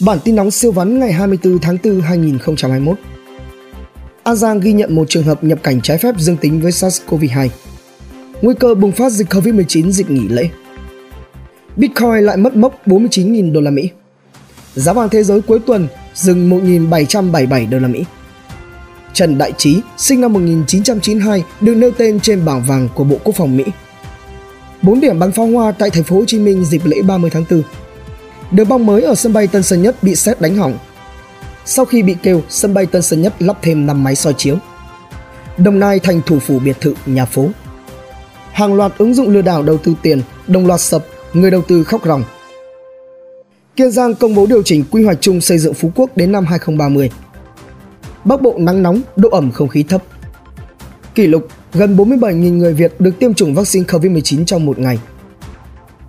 Bản tin nóng siêu vắn ngày 24 tháng 4 2021. An Giang ghi nhận một trường hợp nhập cảnh trái phép dương tính với SARS-CoV-2. Nguy cơ bùng phát dịch COVID-19 dịp nghỉ lễ. Bitcoin lại mất mốc 49.000 đô la Mỹ. Giá vàng thế giới cuối tuần dừng 1.777 đô la Mỹ. Trần Đại Trí, sinh năm 1992, được nêu tên trên bảng vàng của Bộ Quốc phòng Mỹ. 4 điểm bắn pháo hoa tại thành phố Hồ Chí Minh dịp lễ 30 tháng 4 Đường băng mới ở sân bay Tân Sơn Nhất bị xét đánh hỏng. Sau khi bị kêu, sân bay Tân Sơn Nhất lắp thêm 5 máy soi chiếu. Đồng Nai thành thủ phủ biệt thự, nhà phố. Hàng loạt ứng dụng lừa đảo đầu tư tiền, đồng loạt sập, người đầu tư khóc ròng. Kiên Giang công bố điều chỉnh quy hoạch chung xây dựng Phú Quốc đến năm 2030. Bắc Bộ nắng nóng, độ ẩm không khí thấp. Kỷ lục, gần 47.000 người Việt được tiêm chủng vaccine COVID-19 trong một ngày.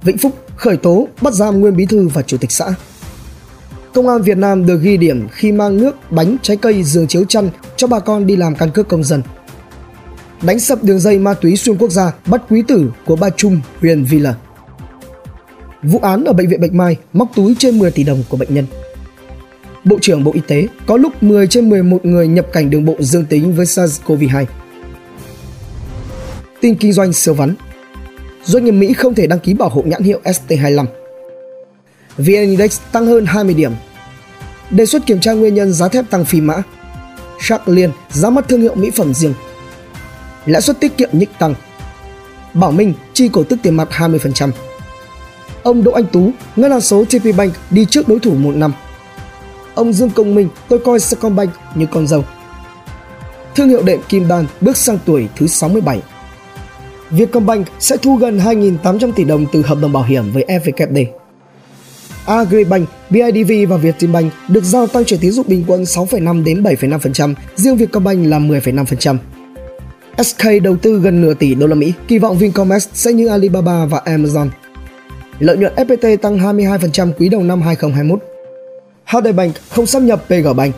Vĩnh Phúc khởi tố bắt giam nguyên bí thư và chủ tịch xã. Công an Việt Nam được ghi điểm khi mang nước, bánh, trái cây, giường chiếu chăn cho bà con đi làm căn cước công dân. Đánh sập đường dây ma túy xuyên quốc gia bắt quý tử của Ba Trung, huyện Villa. Vụ án ở bệnh viện Bạch Mai móc túi trên 10 tỷ đồng của bệnh nhân. Bộ trưởng Bộ Y tế có lúc 10 trên 11 người nhập cảnh đường bộ dương tính với SARS-CoV-2. Tin kinh doanh siêu vắn doanh nghiệp Mỹ không thể đăng ký bảo hộ nhãn hiệu ST25. VN Index tăng hơn 20 điểm. Đề xuất kiểm tra nguyên nhân giá thép tăng phi mã. Shark Liên ra mắt thương hiệu mỹ phẩm riêng. Lãi suất tiết kiệm nhích tăng. Bảo Minh chi cổ tức tiền mặt 20%. Ông Đỗ Anh Tú, ngân hàng số TP Bank đi trước đối thủ một năm. Ông Dương Công Minh, tôi coi Sacombank như con dâu. Thương hiệu đệm Kim Đan bước sang tuổi thứ 67. Vietcombank sẽ thu gần 2.800 tỷ đồng từ hợp đồng bảo hiểm với FVKD. Agribank, BIDV và Vietinbank được giao tăng trưởng tín dụng bình quân 6,5 đến 7,5%, riêng Vietcombank là 10,5%. SK đầu tư gần nửa tỷ đô la Mỹ, kỳ vọng Vincommerce sẽ như Alibaba và Amazon. Lợi nhuận FPT tăng 22% quý đầu năm 2021. HD Bank không sắp nhập PG Bank.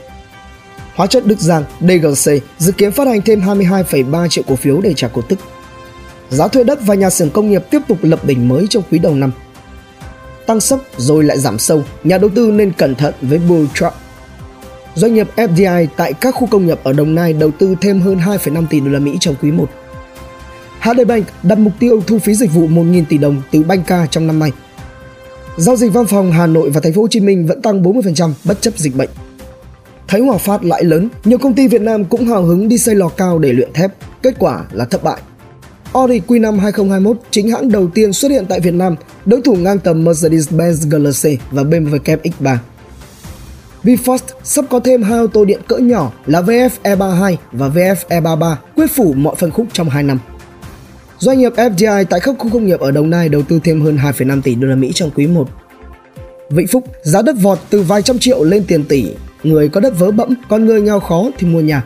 Hóa chất Đức Giang, DGC dự kiến phát hành thêm 22,3 triệu cổ phiếu để trả cổ tức giá thuê đất và nhà xưởng công nghiệp tiếp tục lập đỉnh mới trong quý đầu năm. Tăng sốc rồi lại giảm sâu, nhà đầu tư nên cẩn thận với bull trap. Doanh nghiệp FDI tại các khu công nghiệp ở Đồng Nai đầu tư thêm hơn 2,5 tỷ đô la Mỹ trong quý 1. HD Bank đặt mục tiêu thu phí dịch vụ 1.000 tỷ đồng từ Banca trong năm nay. Giao dịch văn phòng Hà Nội và Thành phố Hồ Chí Minh vẫn tăng 40% bất chấp dịch bệnh. Thấy Hòa Phát lãi lớn, nhiều công ty Việt Nam cũng hào hứng đi xây lò cao để luyện thép, kết quả là thất bại. Audi Q5 2021 chính hãng đầu tiên xuất hiện tại Việt Nam, đối thủ ngang tầm Mercedes-Benz GLC và BMW X3. VinFast sắp có thêm hai ô tô điện cỡ nhỏ là VF E32 và VF E33 quyết phủ mọi phân khúc trong 2 năm. Doanh nghiệp FDI tại các khu công nghiệp ở Đồng Nai đầu tư thêm hơn 2,5 tỷ đô la Mỹ trong quý 1. Vĩnh Phúc, giá đất vọt từ vài trăm triệu lên tiền tỷ, người có đất vớ bẫm, còn người nghèo khó thì mua nhà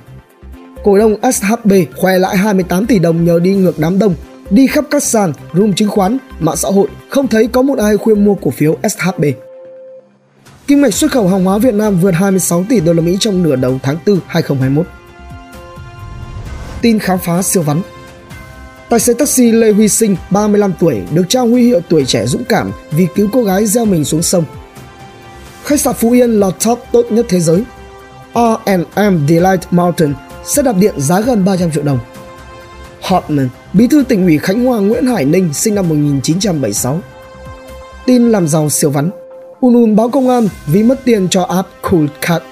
cổ đông SHB khoe lãi 28 tỷ đồng nhờ đi ngược đám đông, đi khắp các sàn, room chứng khoán, mạng xã hội, không thấy có một ai khuyên mua cổ phiếu SHB. Kim ngạch xuất khẩu hàng hóa Việt Nam vượt 26 tỷ đô la Mỹ trong nửa đầu tháng 4 2021. Tin khám phá siêu vắn Tài xế taxi Lê Huy Sinh, 35 tuổi, được trao huy hiệu tuổi trẻ dũng cảm vì cứu cô gái gieo mình xuống sông. Khách sạn Phú Yên là top tốt nhất thế giới. R&M Delight Mountain xe đạp điện giá gần 300 triệu đồng. Hotman, bí thư tỉnh ủy Khánh Hòa Nguyễn Hải Ninh sinh năm 1976. Tin làm giàu siêu vắn. Unun báo công an vì mất tiền cho app Cool Cat.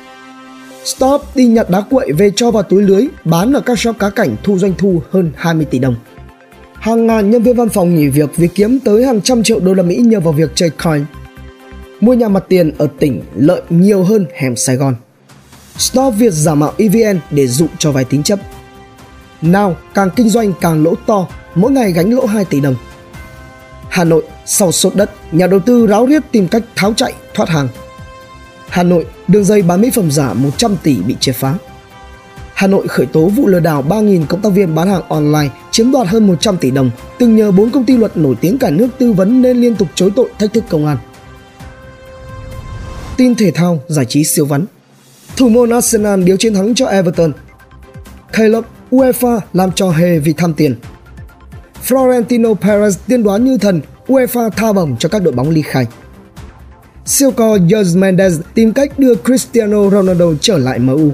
Stop đi nhặt đá quậy về cho vào túi lưới, bán ở các shop cá cảnh thu doanh thu hơn 20 tỷ đồng. Hàng ngàn nhân viên văn phòng nghỉ việc vì kiếm tới hàng trăm triệu đô la Mỹ nhờ vào việc chơi coin. Mua nhà mặt tiền ở tỉnh lợi nhiều hơn hẻm Sài Gòn. Stop việc giả mạo EVN để dụ cho vay tín chấp. Nào càng kinh doanh càng lỗ to, mỗi ngày gánh lỗ 2 tỷ đồng. Hà Nội sau sốt đất, nhà đầu tư ráo riết tìm cách tháo chạy, thoát hàng. Hà Nội, đường dây bán mỹ phẩm giả 100 tỷ bị triệt phá. Hà Nội khởi tố vụ lừa đảo 3.000 cộng tác viên bán hàng online chiếm đoạt hơn 100 tỷ đồng, từng nhờ 4 công ty luật nổi tiếng cả nước tư vấn nên liên tục chối tội thách thức công an. Tin thể thao, giải trí siêu vắn Thủ môn Arsenal biếu chiến thắng cho Everton. Caleb UEFA làm trò hề vì tham tiền. Florentino Perez tiên đoán như thần, UEFA tha bổng cho các đội bóng ly khai. Siêu co Jorge Mendes tìm cách đưa Cristiano Ronaldo trở lại MU.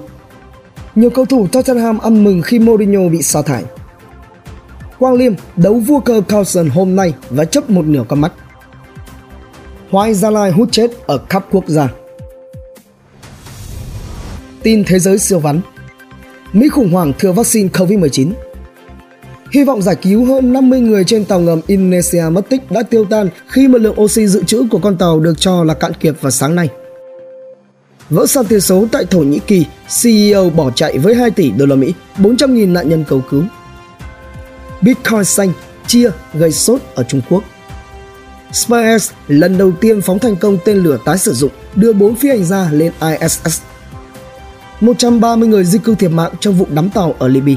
Nhiều cầu thủ Tottenham ăn mừng khi Mourinho bị sa thải. Quang Liêm đấu vua cờ Carlson hôm nay và chấp một nửa con mắt. Hoài Gia Lai hút chết ở khắp quốc gia. Tin thế giới siêu vắn Mỹ khủng hoảng thừa vaccine COVID-19 Hy vọng giải cứu hơn 50 người trên tàu ngầm Indonesia mất tích đã tiêu tan khi mà lượng oxy dự trữ của con tàu được cho là cạn kiệt vào sáng nay. Vỡ sàn tiền số tại Thổ Nhĩ Kỳ, CEO bỏ chạy với 2 tỷ đô la Mỹ, 400.000 nạn nhân cầu cứu. Bitcoin xanh chia gây sốt ở Trung Quốc. SpaceX lần đầu tiên phóng thành công tên lửa tái sử dụng, đưa 4 phi hành gia lên ISS. 130 người di cư thiệt mạng trong vụ đắm tàu ở Libya.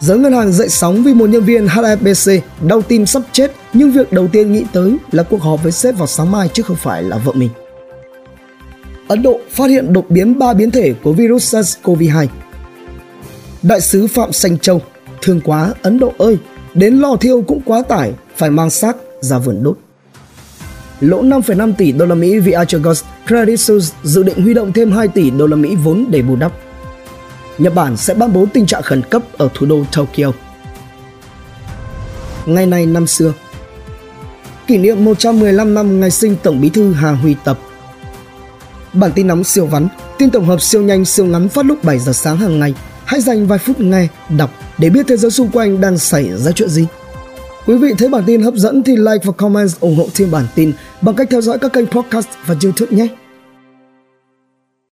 Giới ngân hàng dậy sóng vì một nhân viên HSBC đau tim sắp chết nhưng việc đầu tiên nghĩ tới là cuộc họp với sếp vào sáng mai chứ không phải là vợ mình. Ấn Độ phát hiện đột biến 3 biến thể của virus SARS-CoV-2. Đại sứ Phạm Sanh Châu, thương quá Ấn Độ ơi, đến lò thiêu cũng quá tải, phải mang xác ra vườn đốt. Lỗ 5,5 tỷ đô la Mỹ vì Archegos, Credit Suisse dự định huy động thêm 2 tỷ đô la Mỹ vốn để bù đắp. Nhật Bản sẽ ban bố tình trạng khẩn cấp ở thủ đô Tokyo. Ngày này năm xưa Kỷ niệm 115 năm ngày sinh Tổng bí thư Hà Huy Tập Bản tin nóng siêu vắn, tin tổng hợp siêu nhanh siêu ngắn phát lúc 7 giờ sáng hàng ngày. Hãy dành vài phút nghe, đọc để biết thế giới xung quanh đang xảy ra chuyện gì. Quý vị thấy bản tin hấp dẫn thì like và comment ủng hộ thêm bản tin bằng cách theo dõi các kênh podcast và YouTube nhé.